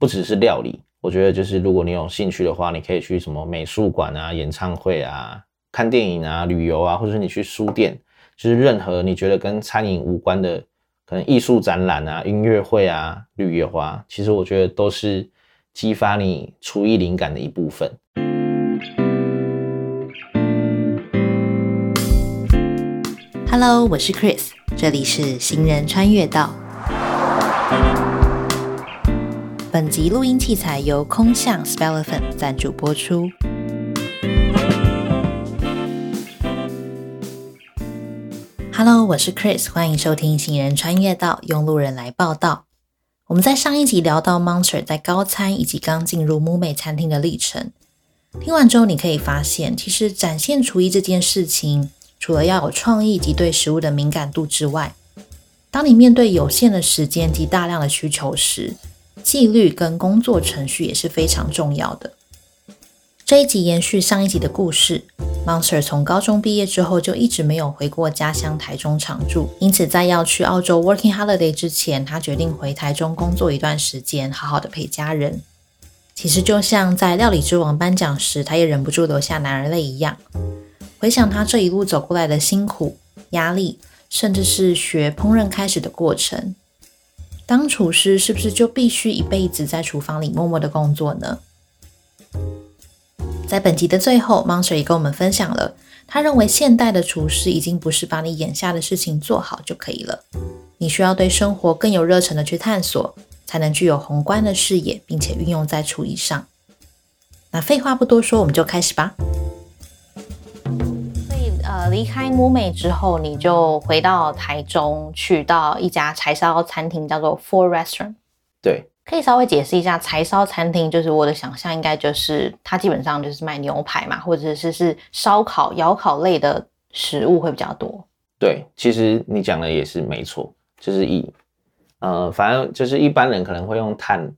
不只是料理，我觉得就是如果你有兴趣的话，你可以去什么美术馆啊、演唱会啊、看电影啊、旅游啊，或者你去书店，就是任何你觉得跟餐饮无关的，可能艺术展览啊、音乐会啊、旅游啊，其实我觉得都是激发你厨艺灵感的一部分。Hello，我是 Chris，这里是行人穿越道。本集录音器材由空象 s p e l l e p h a n t 赞助播出。Hello，我是 Chris，欢迎收听行人穿越道，用路人来报道。我们在上一集聊到 Monster 在高餐以及刚进入木美餐厅的历程。听完之后，你可以发现，其实展现厨艺这件事情，除了要有创意及对食物的敏感度之外，当你面对有限的时间及大量的需求时，纪律跟工作程序也是非常重要的。这一集延续上一集的故事，Monster 从高中毕业之后就一直没有回过家乡台中常住，因此在要去澳洲 Working Holiday 之前，他决定回台中工作一段时间，好好的陪家人。其实就像在料理之王颁奖时，他也忍不住流下男儿泪一样，回想他这一路走过来的辛苦、压力，甚至是学烹饪开始的过程。当厨师是不是就必须一辈子在厨房里默默的工作呢？在本集的最后，Monster 也跟我们分享了，他认为现代的厨师已经不是把你眼下的事情做好就可以了，你需要对生活更有热忱的去探索，才能具有宏观的视野，并且运用在厨艺上。那废话不多说，我们就开始吧。呃，离开木美之后，你就回到台中，去到一家柴烧餐厅，叫做 Four Restaurant。对，可以稍微解释一下柴烧餐厅，就是我的想象，应该就是它基本上就是卖牛排嘛，或者是是烧烤、窑烤类的食物会比较多。对，其实你讲的也是没错，就是以呃，反正就是一般人可能会用炭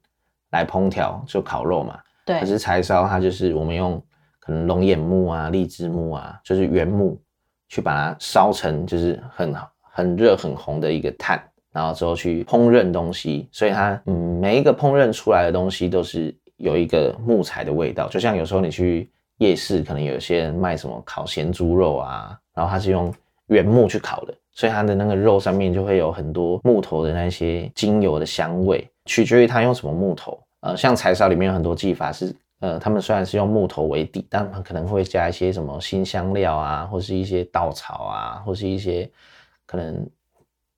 来烹调，就烤肉嘛。对，可是柴烧它就是我们用。可能龙眼木啊、荔枝木啊，就是原木，去把它烧成就是很很热很红的一个炭，然后之后去烹饪东西，所以它嗯每一个烹饪出来的东西都是有一个木材的味道，就像有时候你去夜市，可能有些人卖什么烤咸猪肉啊，然后它是用原木去烤的，所以它的那个肉上面就会有很多木头的那些精油的香味，取决于它用什么木头。呃，像柴烧里面有很多技法是。呃，他们虽然是用木头为底，但可能会加一些什么新香料啊，或是一些稻草啊，或是一些可能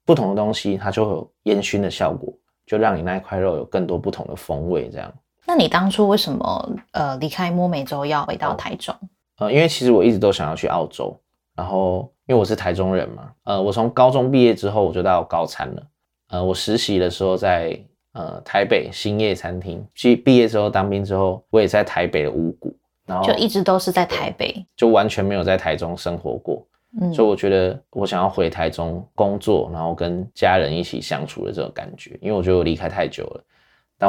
不同的东西，它就有烟熏的效果，就让你那一块肉有更多不同的风味。这样。那你当初为什么呃离开摸美洲要回到台中？呃，因为其实我一直都想要去澳洲，然后因为我是台中人嘛，呃，我从高中毕业之后我就到高餐了，呃，我实习的时候在。呃，台北兴业餐厅，毕毕业之后当兵之后，我也在台北的五谷，然后就一直都是在台北，就完全没有在台中生活过。嗯，所以我觉得我想要回台中工作，然后跟家人一起相处的这种感觉，因为我觉得我离开太久了。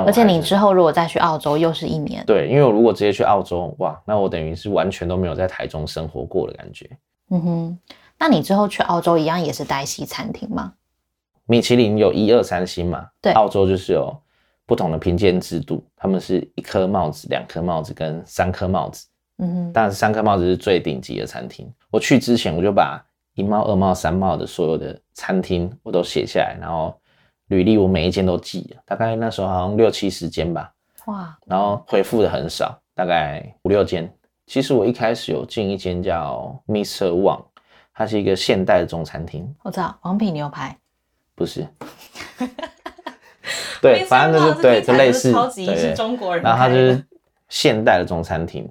而且你之后如果再去澳洲，又是一年。对，因为我如果直接去澳洲，哇，那我等于是完全都没有在台中生活过的感觉。嗯哼，那你之后去澳洲一样也是待西餐厅吗？米其林有一二三星嘛？对，澳洲就是有不同的评鉴制度，他们是一颗帽子、两颗帽子跟三颗帽子。嗯哼，但是三颗帽子是最顶级的餐厅。我去之前我就把一帽、二帽、三帽的所有的餐厅我都写下来，然后履历我每一间都记了，大概那时候好像六七十间吧。哇，然后回复的很少，大概五六间。其实我一开始有进一间叫 Mr. Wang，它是一个现代的中餐厅。我知道王品牛排。不是，对，反正就是对，就类似，对，中国人。然后它就是现代的中餐厅，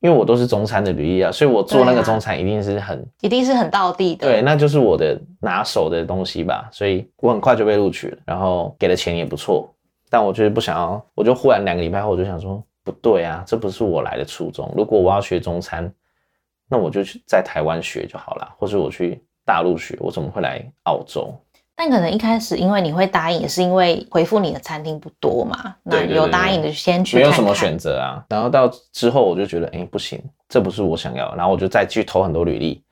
因为我都是中餐的履历啊，所以我做那个中餐一定是很，一定是很到地的。对，那就是我的拿手的东西吧，所以我很快就被录取了，然后给的钱也不错。但我就是不想要，我就忽然两个礼拜后我就想说，不对啊，这不是我来的初衷。如果我要学中餐，那我就去在台湾学就好了，或者我去大陆学，我怎么会来澳洲？但可能一开始，因为你会答应，也是因为回复你的餐厅不多嘛。那有答应的先去。没有什么选择啊。然后到之后，我就觉得，哎，不行，这不是我想要。然后我就再去投很多履历。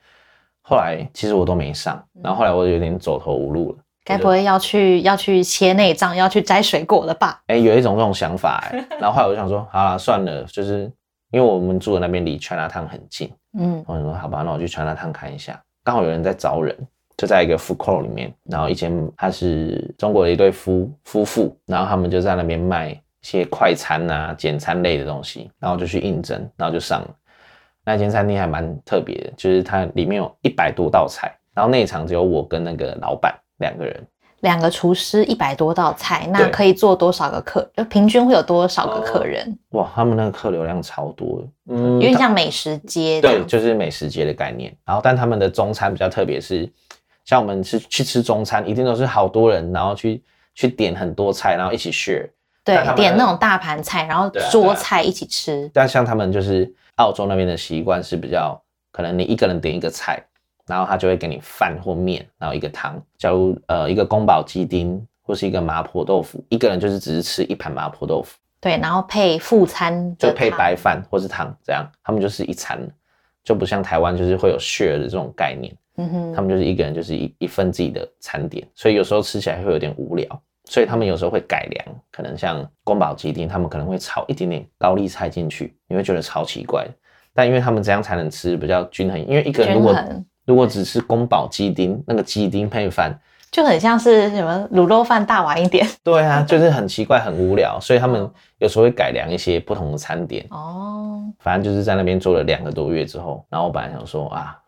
后来其实我都没上。然后后来我有点走投无路了。该不会要去要去切内脏，要去摘水果了吧？哎，有一种这种想法哎，然后后来我就想说，好了，算了，就是因为我们住的那边离 China Town 很近，嗯，我说好吧，那我去 China Town 看一下，刚好有人在招人，就在一个 food court 里面，然后以前他是中国的一对夫夫妇，然后他们就在那边卖一些快餐啊、简餐类的东西，然后就去应征，然后就上了。那间餐厅还蛮特别的，就是它里面有一百多道菜，然后那一场只有我跟那个老板。两个人，两个厨师，一百多道菜，那可以做多少个客？就平均会有多少个客人？哇，他们那个客流量超多，嗯，有点像美食街，对，就是美食街的概念。然后，但他们的中餐比较特别，是像我们是去吃中餐，一定都是好多人，然后去去点很多菜，然后一起 share，对，点那种大盘菜，然后桌菜一起吃。但像他们就是澳洲那边的习惯是比较，可能你一个人点一个菜。然后他就会给你饭或面，然后一个汤。假如呃一个宫保鸡丁或是一个麻婆豆腐，一个人就是只是吃一盘麻婆豆腐。对，然后配副餐就配白饭或是汤，这样他们就是一餐，就不像台湾就是会有 share 的这种概念。嗯哼，他们就是一个人就是一一份自己的餐点，所以有时候吃起来会有点无聊。所以他们有时候会改良，可能像宫保鸡丁，他们可能会炒一点点高丽菜进去，你会觉得超奇怪。但因为他们这样才能吃比较均衡，因为一个人如果如果只吃宫保鸡丁，那个鸡丁配饭就很像是什么卤肉饭大碗一点。对啊，就是很奇怪、很无聊，所以他们有时候会改良一些不同的餐点。哦，反正就是在那边做了两个多月之后，然后我本来想说啊，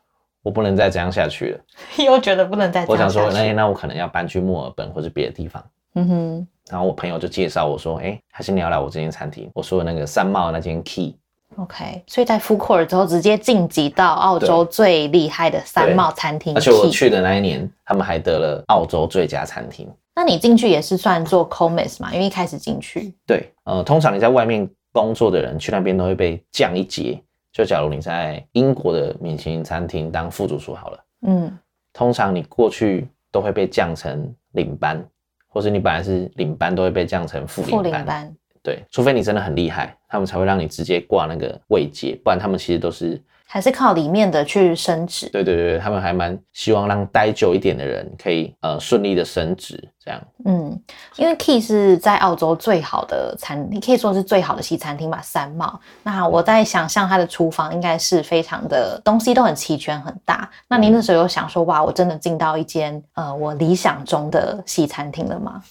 我不能再这样下去了，又觉得不能再。我想说，那那我可能要搬去墨尔本或者别的地方。嗯哼，然后我朋友就介绍我说，哎，还是你要来我这间餐厅。我说的那个三茂那间 Key。OK，所以在 f o o c o u r 之后直接晋级到澳洲最厉害的三茂餐厅。而且我去的那一年，他们还得了澳洲最佳餐厅。那你进去也是算做 Commis 嘛？因为一开始进去。对，呃，通常你在外面工作的人去那边都会被降一阶。就假如你在英国的米其林餐厅当副主厨好了，嗯，通常你过去都会被降成领班，或是你本来是领班都会被降成副领班。对，除非你真的很厉害，他们才会让你直接挂那个位阶，不然他们其实都是还是靠里面的去升职。对对对，他们还蛮希望让待久一点的人可以呃顺利的升职，这样。嗯，因为 Key 是在澳洲最好的餐，你可以说是最好的西餐厅吧，三茂。那我在想象它的厨房应该是非常的东西都很齐全很大。那您那时候有想说哇，我真的进到一间呃我理想中的西餐厅了吗？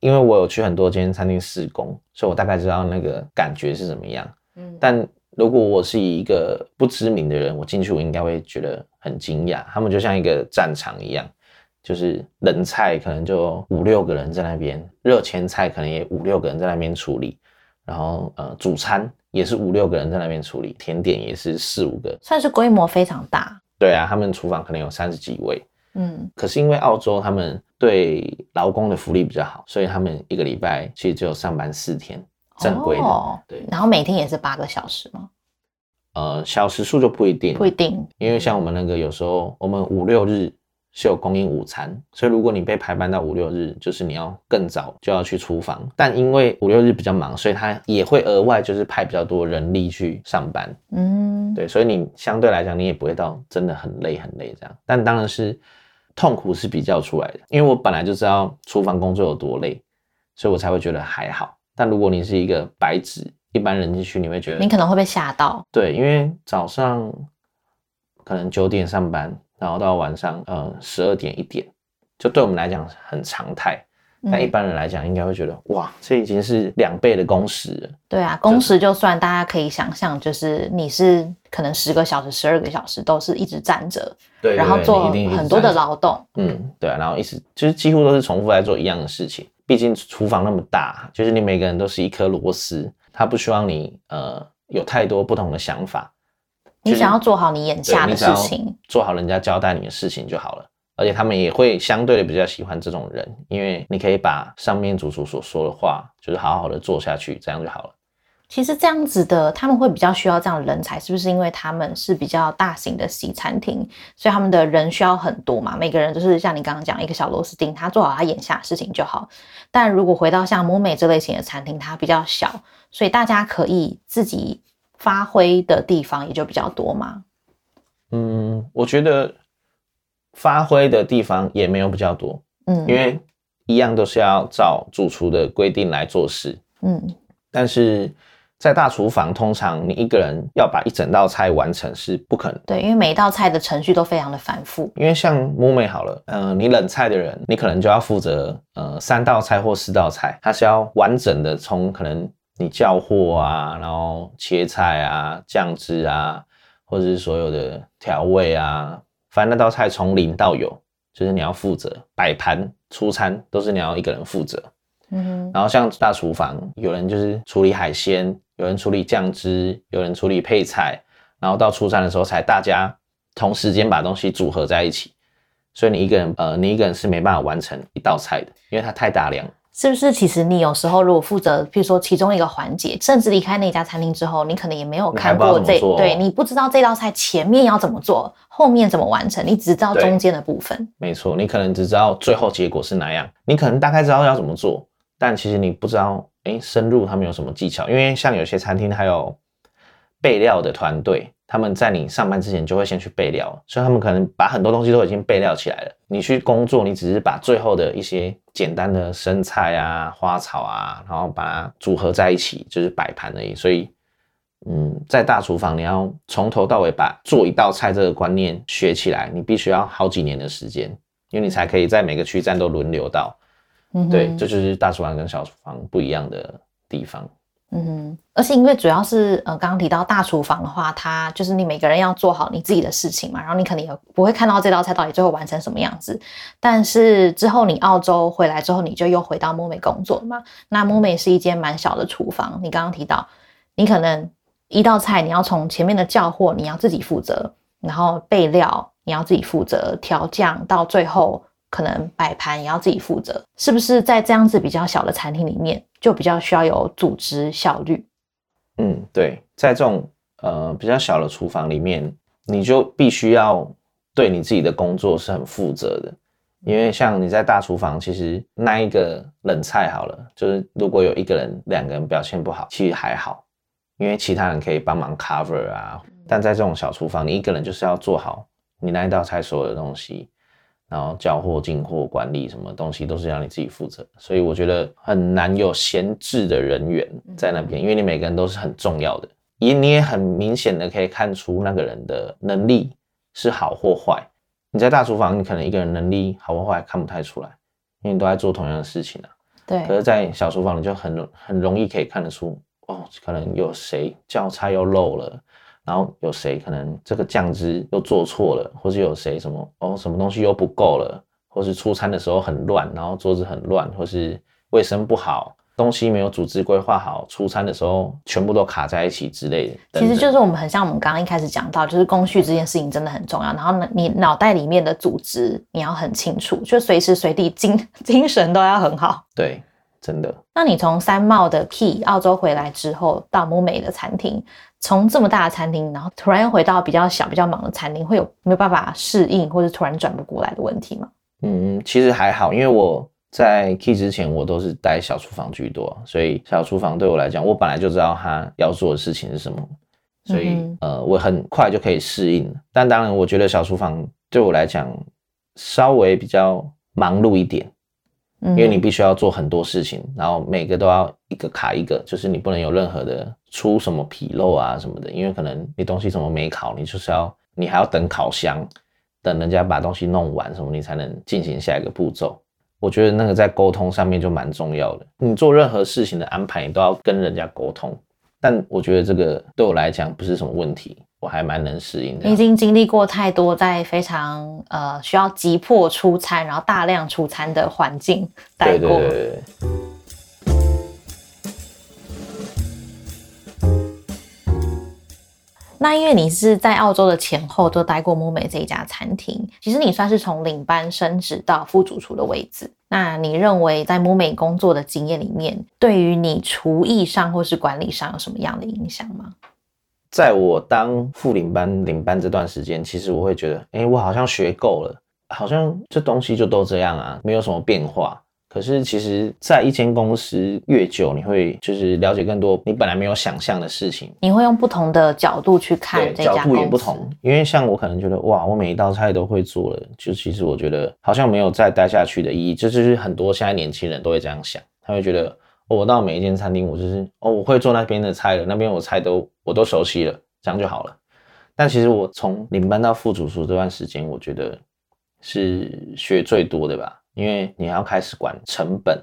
因为我有去很多间餐厅试工，所以我大概知道那个感觉是怎么样。嗯，但如果我是一个不知名的人，我进去我应该会觉得很惊讶。他们就像一个战场一样，就是冷菜可能就五六个人在那边，热前菜可能也五六个人在那边处理，然后呃主餐也是五六个人在那边处理，甜点也是四五个，算是规模非常大。对啊，他们厨房可能有三十几位。嗯，可是因为澳洲他们对劳工的福利比较好，所以他们一个礼拜其实只有上班四天，正规的。哦对，然后每天也是八个小时吗？呃，小时数就不一定，不一定。因为像我们那个有时候我们五六日是有供应午餐，所以如果你被排班到五六日，就是你要更早就要去厨房。但因为五六日比较忙，所以他也会额外就是派比较多人力去上班。嗯，对，所以你相对来讲你也不会到真的很累很累这样。但当然是。痛苦是比较出来的，因为我本来就知道厨房工作有多累，所以我才会觉得还好。但如果你是一个白纸，一般人进去你会觉得你可能会被吓到。对，因为早上可能九点上班，然后到晚上呃十二点一点，就对我们来讲很常态。但一般人来讲，应该会觉得哇，这已经是两倍的工时了。对啊，工时就算大家可以想象，就是你是可能十个小时、十二个小时都是一直站着，对，然后做很多的劳动。嗯，对啊，然后一直就是几乎都是重复在做一样的事情。毕竟厨房那么大，就是你每个人都是一颗螺丝，他不希望你呃有太多不同的想法。你想要做好你眼下的事情，做好人家交代你的事情就好了。而且他们也会相对的比较喜欢这种人，因为你可以把上面主厨所说的话，就是好好的做下去，这样就好了。其实这样子的，他们会比较需要这样的人才，是不是？因为他们是比较大型的西餐厅，所以他们的人需要很多嘛。每个人就是像你刚刚讲一个小螺丝钉，他做好他眼下的事情就好。但如果回到像摩美这类型的餐厅，它比较小，所以大家可以自己发挥的地方也就比较多嘛。嗯，我觉得。发挥的地方也没有比较多，嗯，因为一样都是要照主厨的规定来做事，嗯但是在大厨房，通常你一个人要把一整道菜完成是不可能。对，因为每一道菜的程序都非常的繁复。因为像木美好了，呃，你冷菜的人，你可能就要负责呃三道菜或四道菜，它是要完整的从可能你叫货啊，然后切菜啊、酱汁啊，或者是所有的调味啊，反正那道菜从零到有，就是你要负责摆盘、出餐都是你要一个人负责。嗯哼，然后像大厨房，有人就是处理海鲜，有人处理酱汁，有人处理配菜，然后到出餐的时候才大家同时间把东西组合在一起。所以你一个人，呃，你一个人是没办法完成一道菜的，因为它太大量。是不是？其实你有时候如果负责，比如说其中一个环节，甚至离开那家餐厅之后，你可能也没有看过这，对你不知道这道菜前面要怎么做，后面怎么完成，你只知道中间的部分。没错，你可能只知道最后结果是哪样，你可能大概知道要怎么做，但其实你不知道，哎，深入他们有什么技巧。因为像有些餐厅还有备料的团队，他们在你上班之前就会先去备料，所以他们可能把很多东西都已经备料起来了。你去工作，你只是把最后的一些简单的生菜啊、花草啊，然后把它组合在一起，就是摆盘而已。所以，嗯，在大厨房你要从头到尾把做一道菜这个观念学起来，你必须要好几年的时间，因为你才可以在每个区站都轮流到。嗯对，这就是大厨房跟小厨房不一样的地方。嗯，而且因为主要是呃，刚刚提到大厨房的话，它就是你每个人要做好你自己的事情嘛，然后你可能也不会看到这道菜到底最后完成什么样子。但是之后你澳洲回来之后，你就又回到木美工作嘛。那木美是一间蛮小的厨房，你刚刚提到，你可能一道菜你要从前面的叫货你要自己负责，然后备料你要自己负责，调酱到最后可能摆盘也要自己负责，是不是在这样子比较小的餐厅里面，就比较需要有组织效率？嗯，对，在这种呃比较小的厨房里面，你就必须要对你自己的工作是很负责的。因为像你在大厨房，其实那一个冷菜好了，就是如果有一个人、两个人表现不好，其实还好，因为其他人可以帮忙 cover 啊。但在这种小厨房，你一个人就是要做好你那一道菜所有的东西，然后交货、进货、管理什么东西都是要你自己负责，所以我觉得很难有闲置的人员在那边，因为你每个人都是很重要的，也你也很明显的可以看出那个人的能力是好或坏。你在大厨房，你可能一个人能力好或坏看不太出来，因为你都在做同样的事情啊。对，可是，在小厨房你就很很容易可以看得出，哦，可能有谁教菜又漏了，然后有谁可能这个酱汁又做错了，或是有谁什么哦什么东西又不够了，或是出餐的时候很乱，然后桌子很乱，或是卫生不好，东西没有组织规划好，出餐的时候全部都卡在一起之类的。等等其实就是我们很像我们刚刚一开始讲到，就是工序这件事情真的很重要。然后呢，你脑袋里面的组织你要很清楚，就随时随地精 精神都要很好。对，真的。那你从三茂的 Key 澳洲回来之后，到木美的餐厅，从这么大的餐厅，然后突然又回到比较小、比较忙的餐厅，会有没有办法适应，或者突然转不过来的问题吗？嗯，其实还好，因为我在 Key 之前，我都是待小厨房居多，所以小厨房对我来讲，我本来就知道他要做的事情是什么，所以、嗯呃，我很快就可以适应。但当然，我觉得小厨房对我来讲稍微比较忙碌一点，嗯，因为你必须要做很多事情，然后每个都要一个卡一个，就是你不能有任何的出什么纰漏啊什么的，因为可能你东西什么没烤，你就是要你还要等烤箱，等人家把东西弄完什么，你才能进行下一个步骤。我觉得那个在沟通上面就蛮重要的，你做任何事情的安排，你都要跟人家沟通。但我觉得这个对我来讲不是什么问题，我还蛮能适应的你已。经经历过太多在非常呃需要急迫出餐，然后大量出餐的环境待过。对对对对对。那因为你是在澳洲的前后都待过木美这一家餐厅，其实你算是从领班升职到副主厨的位置。那你认为在木美工作的经验里面，对于你厨艺上或是管理上有什么样的影响吗？在我当副领班领班这段时间，其实我会觉得，哎、我好像学够了，好像这东西就都这样啊，没有什么变化。可可是其实，在一间公司越久，你会就是了解更多你本来没有想象的事情。你会用不同的角度去看对，这家角度也不同。因为像我可能觉得，哇，我每一道菜都会做了，就其实我觉得好像没有再待下去的意义。这就是很多现在年轻人都会这样想，他会觉得，哦，我到每一间餐厅，我就是哦，我会做那边的菜了，那边我菜都我都熟悉了，这样就好了。但其实我从领班到副主厨这段时间，我觉得是学最多的吧，因为你要开始管成本，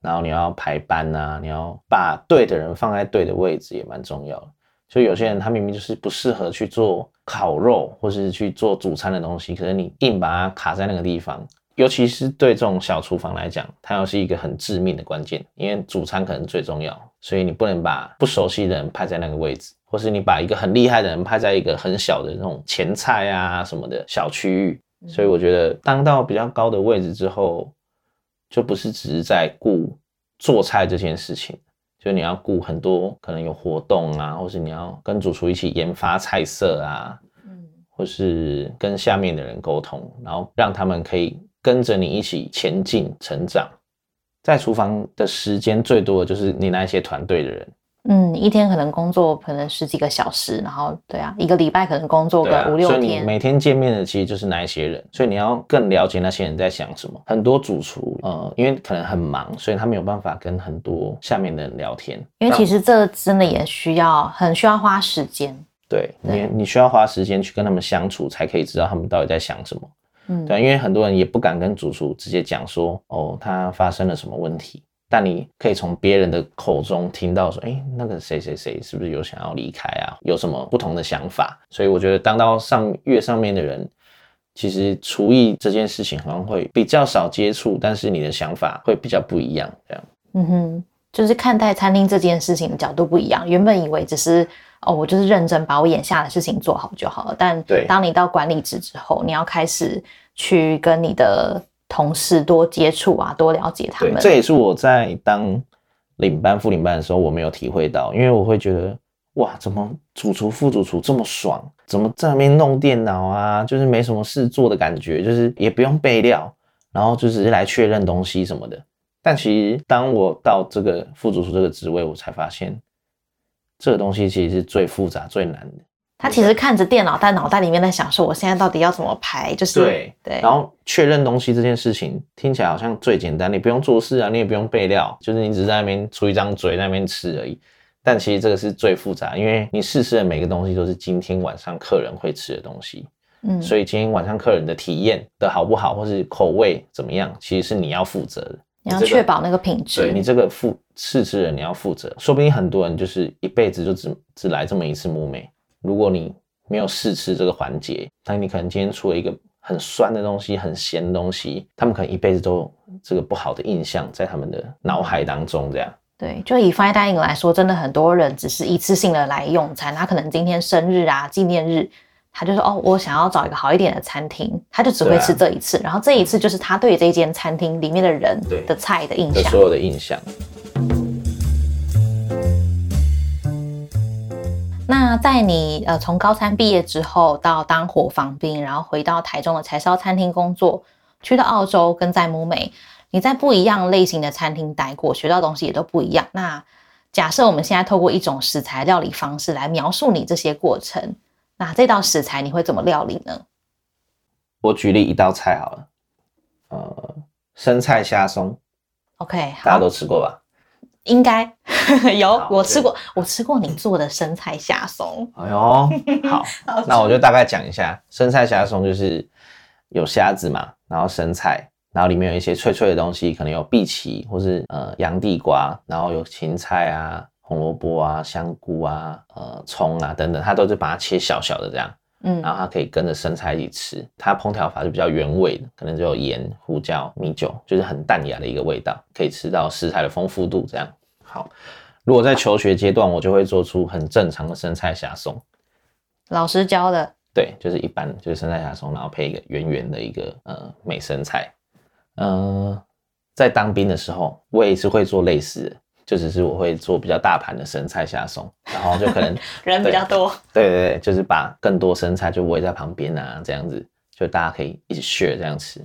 然后你要排班啊，你要把对的人放在对的位置，也蛮重要的。所以有些人他明明就是不适合去做烤肉，或是去做主餐的东西，可是你硬把它卡在那个地方，尤其是对这种小厨房来讲，它又是一个很致命的关键，因为主餐可能最重要，所以你不能把不熟悉的人派在那个位置，或是你把一个很厉害的人派在一个很小的那种前菜啊什么的小区域。所以我觉得当到比较高的位置之后，就不是只是在顾做菜这件事情，就你要顾很多可能有活动啊，或是你要跟主厨一起研发菜色啊，嗯或是跟下面的人沟通，然后让他们可以跟着你一起前进成长。在厨房的时间最多的就是你那些团队的人，嗯，一天可能工作可能十几个小时，然后对啊，一个礼拜可能工作个五六所以你天。每天见面的其实就是那一些人，所以你要更了解那些人在想什么。很多主厨，呃，因为可能很忙，所以他没有办法跟很多下面的人聊天，因为其实这真的也需要很需要花时间。对对你，你需要花时间去跟他们相处，才可以知道他们到底在想什么。嗯，对啊，因为很多人也不敢跟主厨直接讲说，哦，他发生了什么问题。但你可以从别人的口中听到说，哎，那个谁谁谁是不是有想要离开啊？有什么不同的想法？所以我觉得当到上月上面的人，其实厨艺这件事情好像会比较少接触，但是你的想法会比较不一样。这样，嗯哼，就是看待餐厅这件事情的角度不一样。原本以为只是哦，我就是认真把我眼下的事情做好就好了。但当你到管理职之后，你要开始去跟你的同事多接触啊，多了解他，们。这也是我在当领班、副领班的时候我没有体会到，因为我会觉得，哇，怎么主厨、副主厨这么爽？怎么在那边弄电脑啊？就是没什么事做的感觉，就是也不用备料，然后就只是来确认东西什么的。但其实当我到这个副主厨这个职位，我才发现，这个东西其实是最复杂、最难的。他其实看着电脑，但脑袋里面在想说，我现在到底要怎么排？就是对对，然后确认东西这件事情听起来好像最简单，你不用做事啊，你也不用备料，就是你只是在那边出一张嘴在那边吃而已。但其实这个是最复杂，因为你试吃的每个东西都是今天晚上客人会吃的东西，嗯，所以今天晚上客人的体验的好不好，或是口味怎么样，其实是你要负责的。你要这个确保那个品质。对你这个负试吃人你要负责，说不定很多人就是一辈子就只只来这么一次木美。如果你没有试吃这个环节，那你可能今天出了一个很酸的东西、很咸的东西，他们可能一辈子都有这个不好的印象在他们的脑海当中。这样，对，就以 fine dining 来说，真的很多人只是一次性的来用餐，他可能今天生日啊、纪念日，他就说哦，我想要找一个好一点的餐厅，他就只会吃这一次，然后这一次就是他对这间餐厅里面的人的菜的印象所。有的印象。那在你呃从高三毕业之后，到当伙房兵，然后回到台中的柴烧餐厅工作，去到澳洲跟在母美，你在不一样类型的餐厅待过，学到的东西也都不一样。那假设我们现在透过一种食材料理方式来描述你这些过程，那这道食材你会怎么料理呢？我举例一道菜好了，呃，生菜虾松，OK，大家好，都吃过吧？应该 有我吃过，我吃过你做的生菜虾松。哎呦，好，那我就大概讲一下，生菜虾松就是有虾子嘛，然后生菜，然后里面有一些脆脆的东西，可能有碧琪或是呃洋地瓜，然后有芹菜啊、红萝卜啊、香菇啊、呃葱啊等等，它都是把它切小小的这样，嗯然后它可以跟着生菜一起吃。它烹调法是比较原味的，可能只有盐、胡椒、米酒，就是很淡雅的一个味道，可以吃到食材的丰富度这样。好，如果在求学阶段，我就会做出很正常的生菜虾松。老师教的，对，就是一般就是生菜虾松，然后配一个圆圆的一个呃美生菜。呃，在当兵的时候，我也是会做类似的，就只是我会做比较大盘的生菜虾松，然后就可能 人比较多。对对对，就是把更多生菜就围在旁边啊，这样子就大家可以一起 share 这样吃。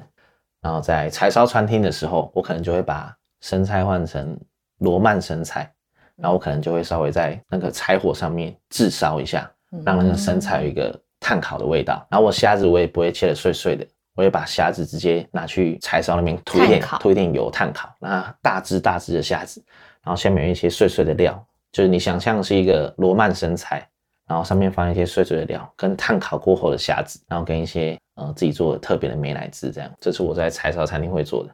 然后在柴烧餐厅的时候，我可能就会把生菜换成罗曼生菜，然后我可能就会稍微在那个柴火上面炙烧一下，让那个生菜有一个炭烤的味道。然后我虾子我也不会切的碎碎的，我会把虾子直接拿去柴烧那边涂一点涂一点油炭烤，那大只大只的虾子，然后下面有一些碎碎的料，就是你想象是一个罗曼生菜。然后上面放一些碎碎的料，跟炭烤过后的虾子，然后跟一些呃自己做的特别的美乃滋，这样，这是我在柴烧餐厅会做的。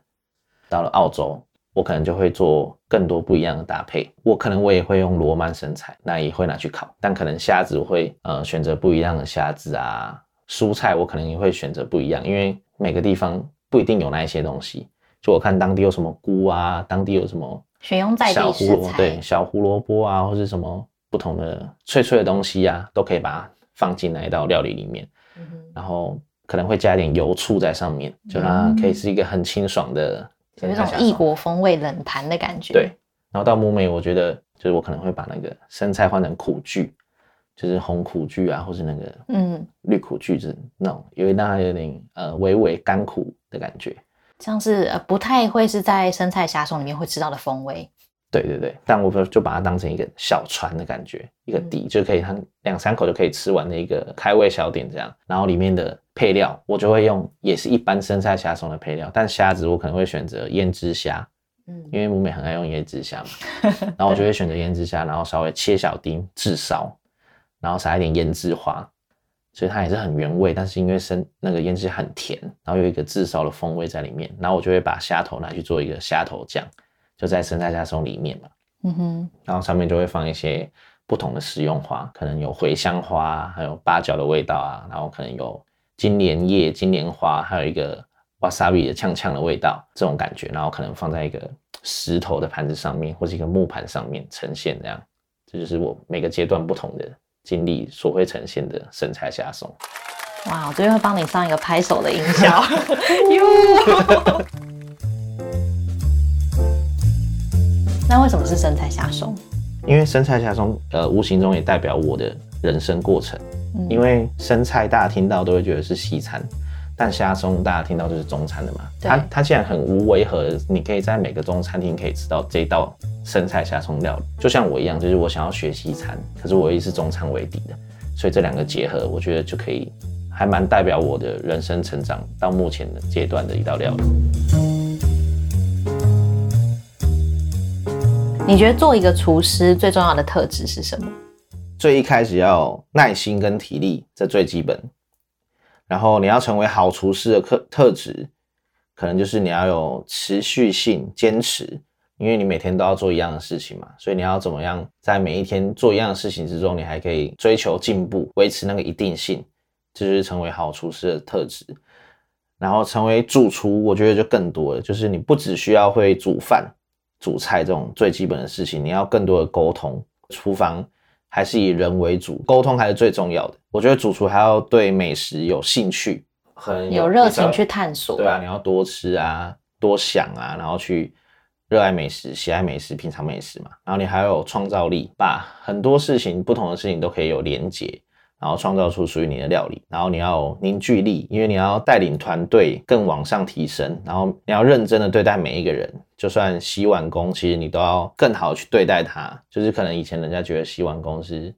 到了澳洲，我可能就会做更多不一样的搭配。我可能我也会用罗曼生菜，那也会拿去烤，但可能虾子我会呃选择不一样的虾子啊，蔬菜我可能也会选择不一样，因为每个地方不一定有那一些东西。就我看当地有什么菇啊，当地有什么选用在地食材，对，小胡萝卜啊，或是什么。不同的脆脆的东西呀，都可以把它放进来到料理里面，然后可能会加一点油醋在上面，就让它可以是一个很清爽的，有一种异国风味冷盘的感觉。对，然后到木梅，我觉得就是我可能会把那个生菜换成苦苣，就是红苦苣啊，或是那个嗯绿苦苣是那种，因为让它有点呃微微干苦的感觉，像是呃不太会是在生菜虾松里面会吃到的风味。对对对，但我就把它当成一个小船的感觉，一个底就可以，它两三口就可以吃完的一个开胃小点这样。然后里面的配料我就会用，也是一般生菜虾松的配料，但虾子我可能会选择胭脂虾，嗯，因为母美很爱用胭脂虾嘛。然后我就会选择胭脂虾，然后稍微切小丁炙烧，然后撒一点胭脂花，所以它也是很原味。但是因为生那个胭脂很甜，然后有一个炙烧的风味在里面，然后我就会把虾头拿去做一个虾头酱。就在生菜虾松里面嘛，嗯哼，然后上面就会放一些不同的食用花，可能有茴香花，还有八角的味道啊，然后可能有金莲叶、金莲花，还有一个 wasabi 的呛呛的味道，这种感觉，然后可能放在一个石头的盘子上面，或是一个木盘上面呈现这样，这就是我每个阶段不同的经历所会呈现的生菜虾松。哇，我这边会帮你上一个拍手的音效。那为什么是生菜虾松？因为生菜虾松，呃，无形中也代表我的人生过程。因为生菜大家听到都会觉得是西餐，但虾松大家听到就是中餐的嘛。它它既然很无违和，你可以在每个中餐厅可以吃到这道生菜虾松料理。就像我一样，就是我想要学西餐，可是我也是中餐为底的，所以这两个结合，我觉得就可以还蛮代表我的人生成长到目前的阶段的一道料理。你觉得做一个厨师最重要的特质是什么？最一开始要耐心跟体力，这最基本。然后你要成为好厨师的特特质，可能就是你要有持续性、坚持，因为你每天都要做一样的事情嘛，所以你要怎么样在每一天做一样的事情之中，你还可以追求进步，维持那个一定性，这就是成为好厨师的特质。然后成为主厨，我觉得就更多了，就是你不只需要会煮饭。煮菜这种最基本的事情，你要更多的沟通。厨房还是以人为主，沟通还是最重要的。我觉得主厨还要对美食有兴趣，很有热情去探索。对啊，你要多吃啊，多想啊，然后去热爱美食、喜爱美食、品尝美食嘛。然后你还要有创造力，把很多事情、不同的事情都可以有连结。然后创造出属于你的料理，然后你要有凝聚力，因为你要带领团队更往上提升，然后你要认真的对待每一个人，就算洗碗工，其实你都要更好去对待他。就是可能以前人家觉得洗碗工是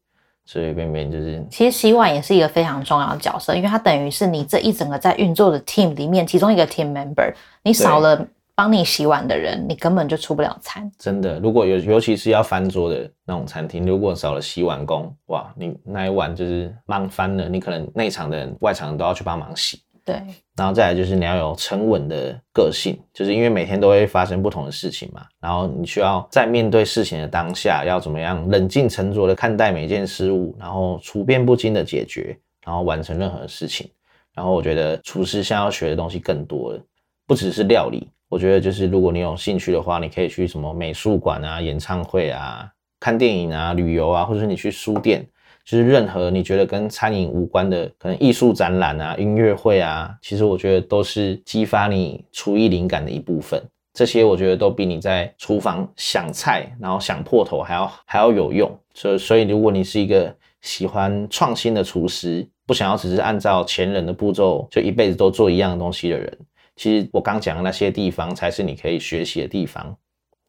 随随便便，就是其实洗碗也是一个非常重要的角色，因为它等于是你这一整个在运作的 team 里面其中一个 team member，你少了。帮你洗碗的人，你根本就出不了餐。真的，如果有尤其是要翻桌的那种餐厅，如果少了洗碗工，哇，你那一碗就是忙翻了。你可能内场的人、外场人都要去帮忙洗。对，然后再来就是你要有沉稳的个性，就是因为每天都会发生不同的事情嘛。然后你需要在面对事情的当下，要怎么样冷静沉着的看待每件事物，然后处变不惊的解决，然后完成任何事情。然后我觉得厨师现在要学的东西更多了，不只是料理。我觉得就是，如果你有兴趣的话，你可以去什么美术馆啊、演唱会啊、看电影啊、旅游啊，或者是你去书店，就是任何你觉得跟餐饮无关的，可能艺术展览啊、音乐会啊，其实我觉得都是激发你厨艺灵感的一部分。这些我觉得都比你在厨房想菜然后想破头还要还要有用。所以，所以如果你是一个喜欢创新的厨师，不想要只是按照前人的步骤就一辈子都做一样的东西的人。其实我刚讲的那些地方才是你可以学习的地方。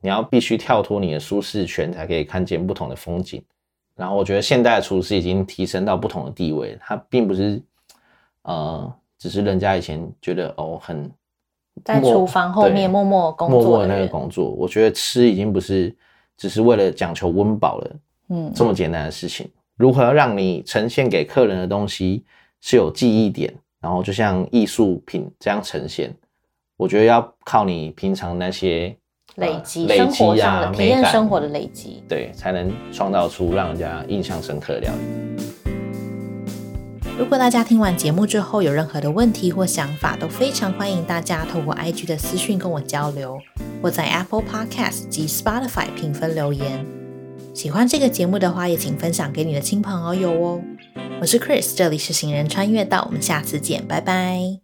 你要必须跳脱你的舒适圈，才可以看见不同的风景。然后我觉得现代的厨师已经提升到不同的地位，他并不是呃，只是人家以前觉得哦很在厨房后面默默工作默默那个工作。我觉得吃已经不是只是为了讲求温饱了，嗯，这么简单的事情。如何让你呈现给客人的东西是有记忆点，然后就像艺术品这样呈现，我觉得要靠你平常那些。累积生活上的体验，生活的累积，对，才能创造出让人家印象深刻的料理。如果大家听完节目之后有任何的问题或想法，都非常欢迎大家透过 IG 的私讯跟我交流，或在 Apple Podcast 及 Spotify 评分留言。喜欢这个节目的话，也请分享给你的亲朋好友哦。我是 Chris，这里是行人穿越道，我们下次见，拜拜。